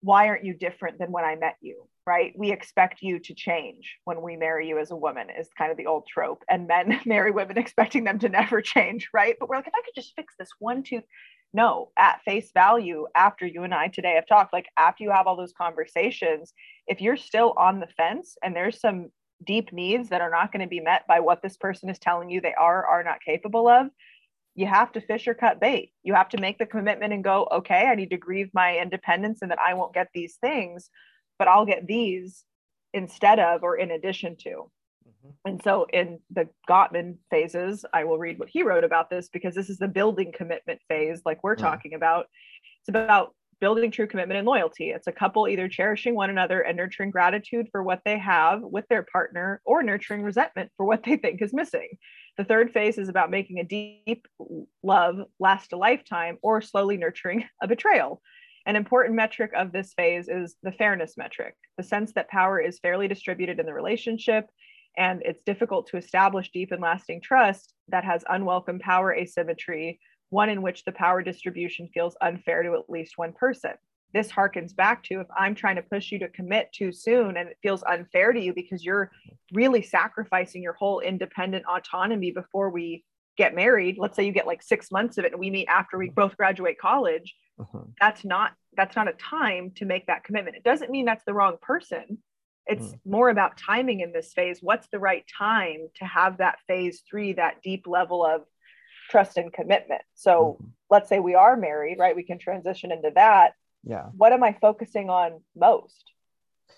why aren't you different than when I met you? Right? We expect you to change when we marry you as a woman, is kind of the old trope. And men (laughs) marry women expecting them to never change, right? But we're like, if I could just fix this one tooth. No, at face value, after you and I today have talked, like after you have all those conversations, if you're still on the fence and there's some deep needs that are not going to be met by what this person is telling you they are are not capable of, you have to fish or cut bait. You have to make the commitment and go, okay, I need to grieve my independence and that I won't get these things, but I'll get these instead of or in addition to. Mm-hmm. And so in the Gottman phases, I will read what he wrote about this because this is the building commitment phase, like we're talking about. It's about building true commitment and loyalty. It's a couple either cherishing one another and nurturing gratitude for what they have with their partner or nurturing resentment for what they think is missing. The third phase is about making a deep love last a lifetime or slowly nurturing a betrayal. An important metric of this phase is the fairness metric, the sense that power is fairly distributed in the relationship and it's difficult to establish deep and lasting trust that has unwelcome power asymmetry, one in which the power distribution feels unfair to at least one person this harkens back to if I'm trying to push you to commit too soon and it feels unfair to you because you're really sacrificing your whole independent autonomy before we get married. Let's say you get like six months of it and we meet after we both graduate college. Uh-huh. That's not that's not a time to make that commitment. It doesn't mean that's the wrong person. It's mm. more about timing in this phase. What's the right time to have that phase three, that deep level of trust and commitment? So mm-hmm. let's say we are married, right? We can transition into that yeah what am i focusing on most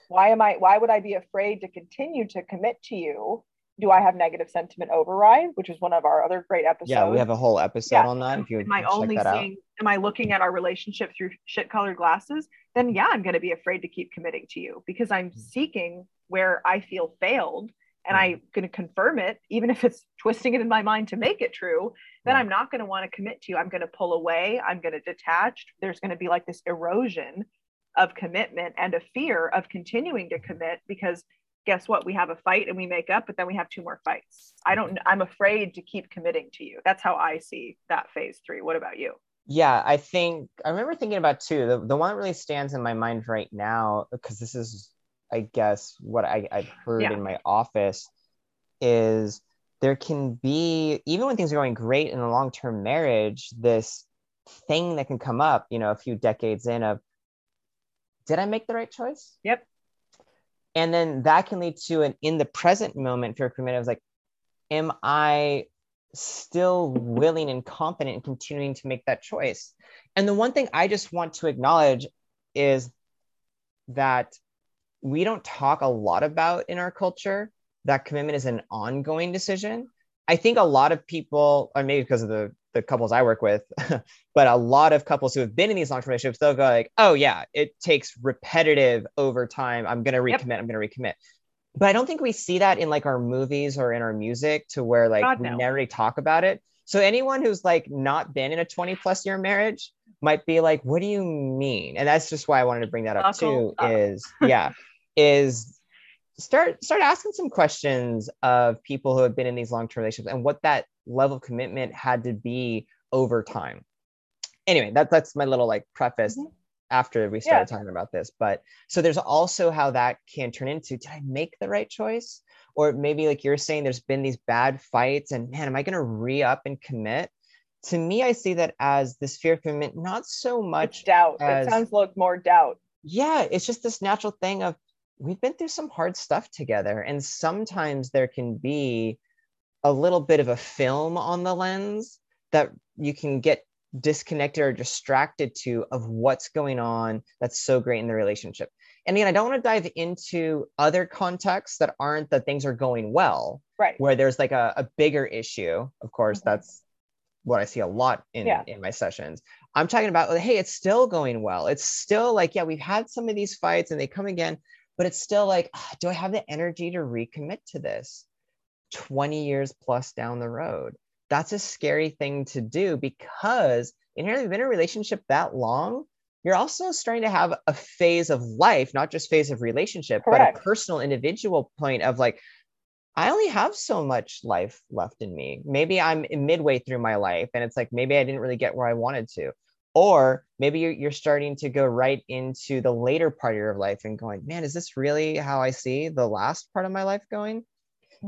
why am i why would i be afraid to continue to commit to you do i have negative sentiment override which is one of our other great episodes yeah we have a whole episode yeah. on that if you am i only seeing out. am i looking at our relationship through shit colored glasses then yeah i'm going to be afraid to keep committing to you because i'm mm-hmm. seeking where i feel failed and i'm going to confirm it even if it's twisting it in my mind to make it true then I'm not going to want to commit to you. I'm going to pull away. I'm going to detach. There's going to be like this erosion of commitment and a fear of continuing to commit because guess what? We have a fight and we make up, but then we have two more fights. I don't, I'm afraid to keep committing to you. That's how I see that phase three. What about you? Yeah, I think I remember thinking about two. The, the one that really stands in my mind right now, because this is, I guess, what I, I've heard yeah. in my office is there can be even when things are going great in a long-term marriage this thing that can come up you know a few decades in of did i make the right choice? Yep. And then that can lead to an in the present moment for committed was like am i still willing and confident in continuing to make that choice? And the one thing i just want to acknowledge is that we don't talk a lot about in our culture that commitment is an ongoing decision. I think a lot of people, or maybe because of the the couples I work with, (laughs) but a lot of couples who have been in these long-term relationships, they'll go like, "Oh yeah, it takes repetitive over time. I'm going to recommit. Yep. I'm going to recommit." but I don't think we see that in like our movies or in our music to where like God, we never really talk about it. So anyone who's like not been in a 20 plus year marriage might be like, what do you mean? And that's just why I wanted to bring that up Buckle too, up. is yeah, (laughs) is start start asking some questions of people who have been in these long-term relationships and what that level of commitment had to be over time. Anyway, that, that's my little like preface Mhm. after we started talking about this. But so there's also how that can turn into did I make the right choice? Or maybe like you're saying, there's been these bad fights, and man, am I going to re up and commit? To me, I see that as this fear of commitment, not so It's much doubt. as- it sounds like more doubt. yeah, it's just this natural thing of we've been through some hard stuff together, and sometimes there can be a little bit of a film on the lens that you can get disconnected or distracted to of what's going on that's so great in the relationship. And again, I don't want to dive into other contexts that aren't that things are going well, Right. where there's like a, a bigger issue. Of course, Mhm. that's what I see a lot in, Yeah. in my sessions. I'm talking about, hey, it's still going well. It's still like, yeah, we've had some of these fights and they come again, but it's still like, ah, do I have the energy to recommit to this 20 years plus down the road? That's a scary thing to do because inherently, been in a relationship that long, you're also starting to have a phase of life, not just phase of relationship, but a personal individual point of like, I only have so much life left in me. Maybe I'm midway through my life and it's like maybe I didn't really get where I wanted to. Or maybe you're, you're starting to go right into the later part of your life and going, man, is this really how I see the last part of my life going?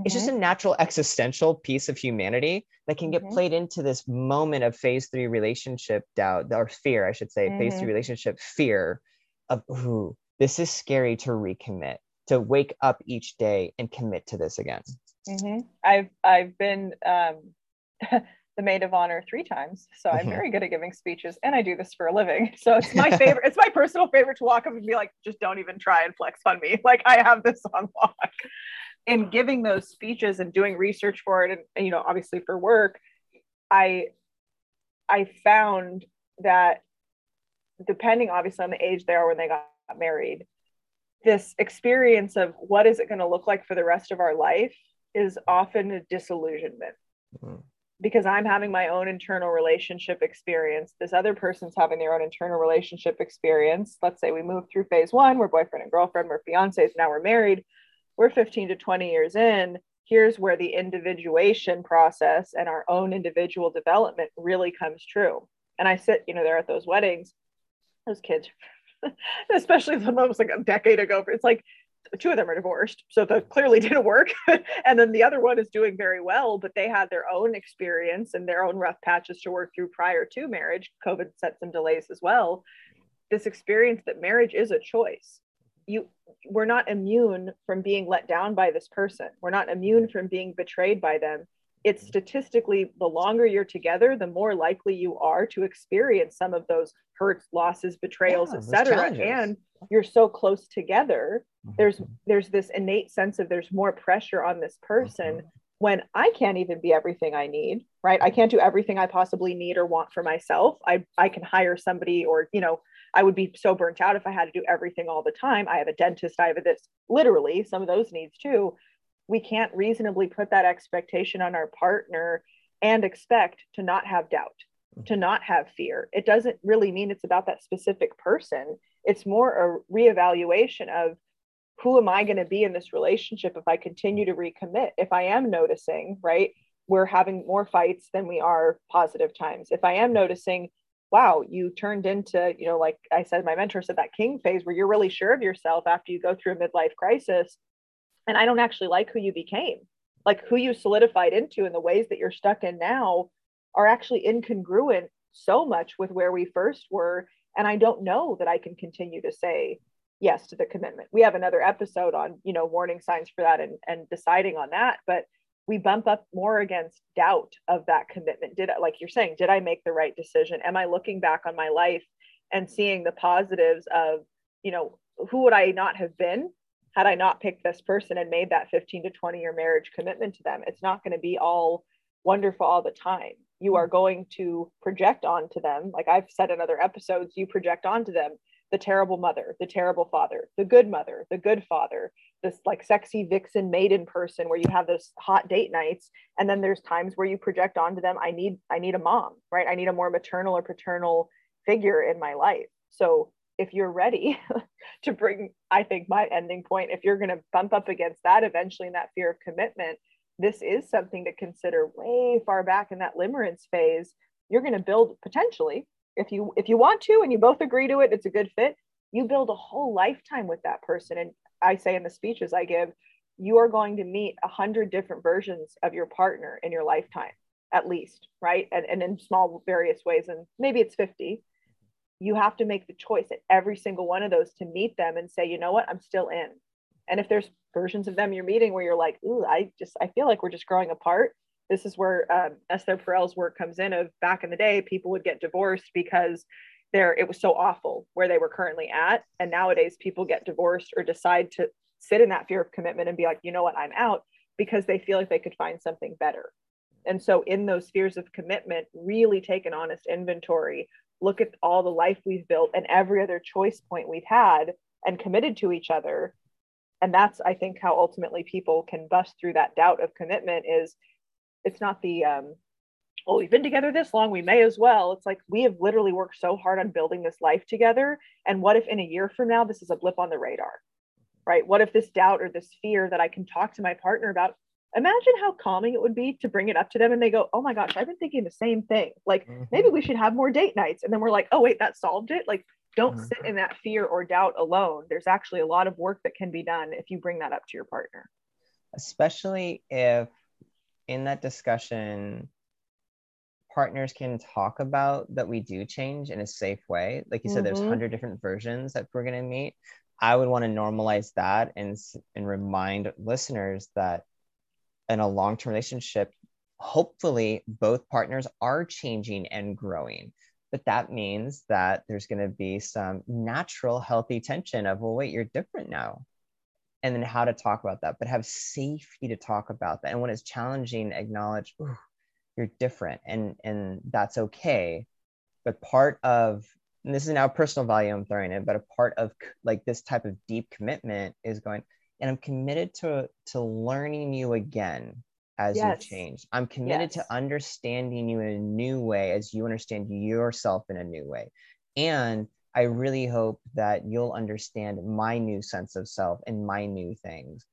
It's just Mhm. a natural existential piece of humanity that can get Mhm. played into this moment of phase three relationship doubt or fear, I should say, phase Mhm. three relationship fear of, ooh, this is scary to recommit, to wake up each day and commit to this again. Mhm. I've I've been um, (laughs) the maid of honor three times, so I'm Mhm. very good at giving speeches, and I do this for a living. (laughs) So it's my (laughs) favorite. it's my personal favorite to walk up and be like, just don't even try and flex on me. (laughs) Like I have this on lock. In giving those speeches and doing research for it, and you know, obviously for work, I I found that depending obviously on the age they are when they got married, this experience of what is it going to look like for the rest of our life is often a disillusionment Mhm. Because I'm having my own internal relationship experience. This other person's having their own internal relationship experience. Let's say we move through phase one, we're boyfriend and girlfriend, we're fiancés, now we're married. We're 15 to 20 years in. Here's where the individuation process and our own individual development really comes true. And I sit, you know, there at those weddings, those kids, (laughs) especially the most like a decade ago, it's like two of them are divorced so that clearly (laughs) didn't work. And then the other one is doing very well but they had their own experience and their own rough patches to work through prior to marriage. Covid set some delays as well. This experience that marriage is a choice. You we're not immune from being let down by this person. We're not immune from being betrayed by them it's statistically the longer you're together the more likely you are to experience some of those hurts losses betrayals Yeah, etc and you're so close together there's Mhm. there's this innate sense of there's more pressure on this person Mhm. when I can't even be everything I need, right? I can't do everything I possibly need or want for myself. I I can hire somebody or, you know, I would be so burnt out if I had to do everything all the time. I have a dentist, I have a this literally some of those needs too. We can't reasonably put that expectation on our partner and expect to not have doubt, to mm-hmm. not have fear. It doesn't really mean it's about that specific person. It's more a reevaluation of who am I going to be in this relationship if I continue to recommit? If I am noticing, right, we're having more fights than we are positive times. If I am noticing, wow, you turned into, you know, like I said, my mentor said that king phase where you're really sure of yourself after you go through a midlife crisis. And I don't actually like who you became, like who you solidified into and the ways that you're stuck in now are actually incongruent so much with where we first were. And I don't know that I can continue to say, yes to the commitment. We have another episode on, you know, warning signs for that and, and deciding on that. But we bump up more against doubt of that commitment. Did I, like you're saying, did I make the right decision? Am I looking back on my life and seeing the positives of, you know, who would I not have been had I not picked this person and made that 15 to 20 year marriage commitment to them? It's not going to be all wonderful all the time. You are going to project onto them, like I've said in other episodes, you project onto them the terrible mother, the terrible father, the good mother, the good father, this like sexy vixen maiden person where you have those hot date nights. And then there's times where you project onto them, I need, I need a mom, right? I need a more maternal or paternal figure in my life. So if you're ready (laughs) to bring, I think my ending point, if you're going to bump up against that eventually in that fear of commitment, this is something to consider way far back in that limerence phase. You're going to build potentially if you if you want to and you both agree to it it's a good fit you build a whole lifetime with that person. And i say in the speeches i give you are going to meet a hundred different versions of your partner in your lifetime at least right? And, and in small various ways. And maybe it's 50 you have to make the choice at every single one of those to meet them and say you know what i'm still in and if there's versions of them you're meeting where you're like ooh i just i feel like we're just growing apart this is where um, Esther Perel's work comes in. Of back in the day, people would get divorced because there it was so awful where they were currently at, and nowadays people get divorced or decide to sit in that fear of commitment and be like, you know what, I'm out because they feel like they could find something better. And so, in those fears of commitment, really take an honest inventory, look at all the life we've built and every other choice point we've had and committed to each other. And that's, I think, how ultimately people can bust through that doubt of commitment is it's not the um well we've been together this long we may as well. It's like we have literally worked so hard on building this life together. And what if in a year from now this is a blip on the radar right? What if this doubt or this fear that i can talk to my partner about imagine how calming it would be to bring it up to them and they go oh my gosh i've been thinking the same thing. Like mm-hmm. maybe we should have more date nights. And then we're like oh wait that solved it? Like don't mm-hmm. sit in that fear or doubt alone. There's actually a lot of work that can be done if you bring that up to your partner. Especially if in that discussion partners can talk about that we do change in a safe way. Like you said mm-hmm. there's 100 different versions that we're going to meet. I would want to normalize that and and remind listeners that in a long-term relationship hopefully both partners are changing and growing but that means that there's going to be some natural healthy tension of well wait you're different now and then how to talk about that, but have safety to talk about that. And when it's challenging, acknowledge you're different, and and that's okay. But part of and this is now personal value I'm throwing in, but a part of like this type of deep commitment is going, and I'm committed to to learning you again as yes. you change. I'm committed yes. to understanding you in a new way as you understand yourself in a new way. And I really hope that you'll understand my new sense of self and my new things.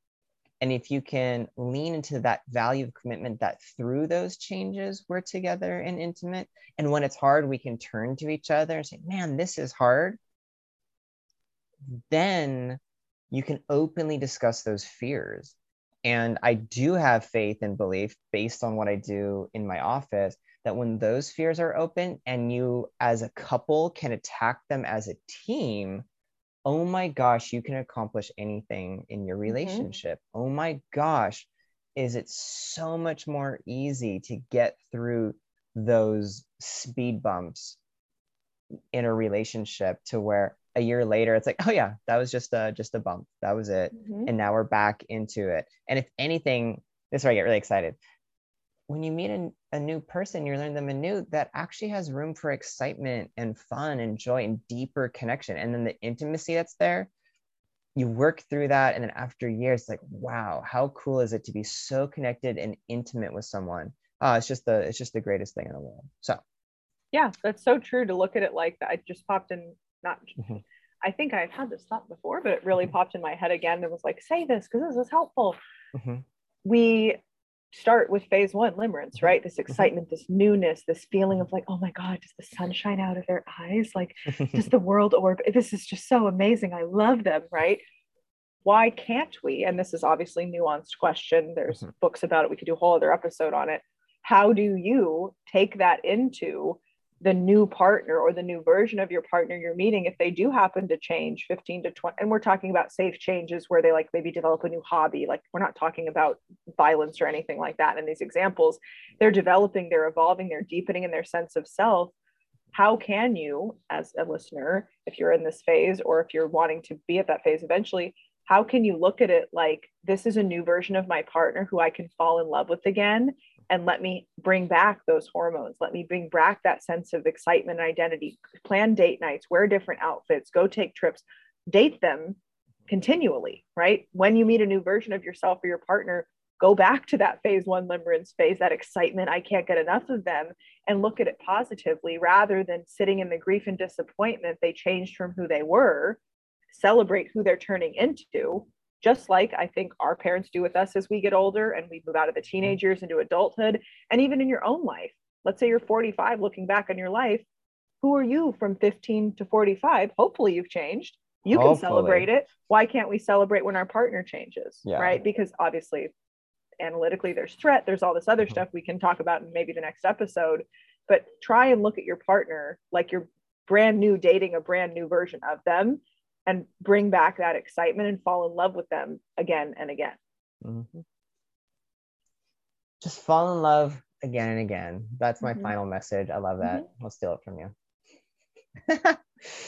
And if you can lean into that value of commitment that through those changes, we're together and intimate. And when it's hard, we can turn to each other and say, man, this is hard. Then you can openly discuss those fears. And I do have faith and belief based on what I do in my office that when those fears are open and you as a couple can attack them as a team oh my gosh you can accomplish anything in your mm-hmm. relationship mm-hmm. oh my gosh is it so much more easy to get through those speed bumps in a relationship to where a year later it's like oh yeah that was just a just a bump that was it mm-hmm. and now we're back into it and if anything this is where i get really excited when you meet a, a new person, you learn them anew, that actually has room for excitement and fun and joy and deeper connection. And then the intimacy that's there, you work through that. And then after years, it's like, wow, how cool is it to be so connected and intimate with someone? Uh, it's just the it's just the greatest thing in the world. So yeah, that's so true to look at it like that. I just popped in not mm-hmm. I think I've had this thought before, but it really mm-hmm. popped in my head again and was like, say this because this is helpful. Mm-hmm. We start with phase one limerence mm-hmm. right this mm-hmm. excitement this newness this feeling of like oh my god does the sun shine out of their eyes like does (laughs) the world orb this is just so amazing i love them right why can't we and this is obviously nuanced question there's mm-hmm. books about it we could do a whole other episode on it how do you take that into the new partner or the new version of your partner you're meeting if they do happen to change 15 to 20 and we're talking about safe changes where they like maybe develop a new hobby like we're not talking about violence or anything like that in these examples. They're developing they're evolving they're deepening in their sense of self. How can you as a listener if you're in this phase or if you're wanting to be at that phase eventually how can you look at it like this is a new version of my partner who I can fall in love with again and let me bring back those hormones. Let me bring back that sense of excitement and identity. Plan date nights, wear different outfits, go take trips, date them continually, right? When you meet a new version of yourself or your partner, go back to that phase one limerence phase, that excitement. I can't get enough of them, and look at it positively rather than sitting in the grief and disappointment they changed from who they were. Celebrate who they're turning into just like I think our parents do with us as we get older and we move out of the teenage years into adulthood, and even in your own life. Let's say you're 45, looking back on your life. Who are you from 15 to 45? Hopefully, you've changed. You can Hopefully. celebrate it. Why can't we celebrate when our partner changes? Yeah. Right. Because obviously, analytically, there's threat, there's all this other mm-hmm. stuff we can talk about in maybe the next episode. But try and look at your partner like you're brand new dating a brand new version of them and bring back that excitement and fall in love with them again and again. Mm-hmm. Just fall in love again and again. That's my mm-hmm. final message. I love that. Mm-hmm. I'll steal it from you. (laughs)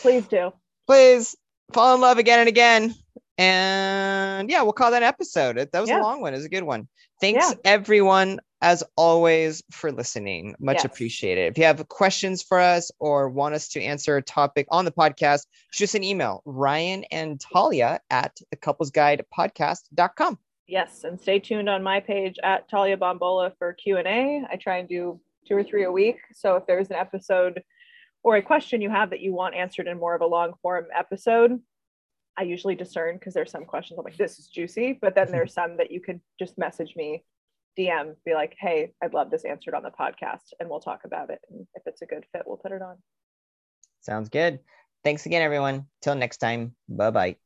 Please do. Please fall in love again and again. And yeah, we'll call that episode. That was yeah. a long one. It was a good one. Thanks yeah. everyone as always for listening. Much yes. appreciated. If you have questions for us or want us to answer a topic on the podcast, just an email, Ryan and Talia at the couples guide podcast.com. Yes, and stay tuned on my page at Talia Bombola for Q&A. I try and do two or three a week. So if there's an episode or a question you have that you want answered in more of a long form episode, I usually discern because there's some questions I'm like, this is juicy, but then there's (laughs) some that you could just message me DM, be like, hey, I'd love this answered on the podcast and we'll talk about it. And if it's a good fit, we'll put it on. Sounds good. Thanks again, everyone. Till next time. Bye bye.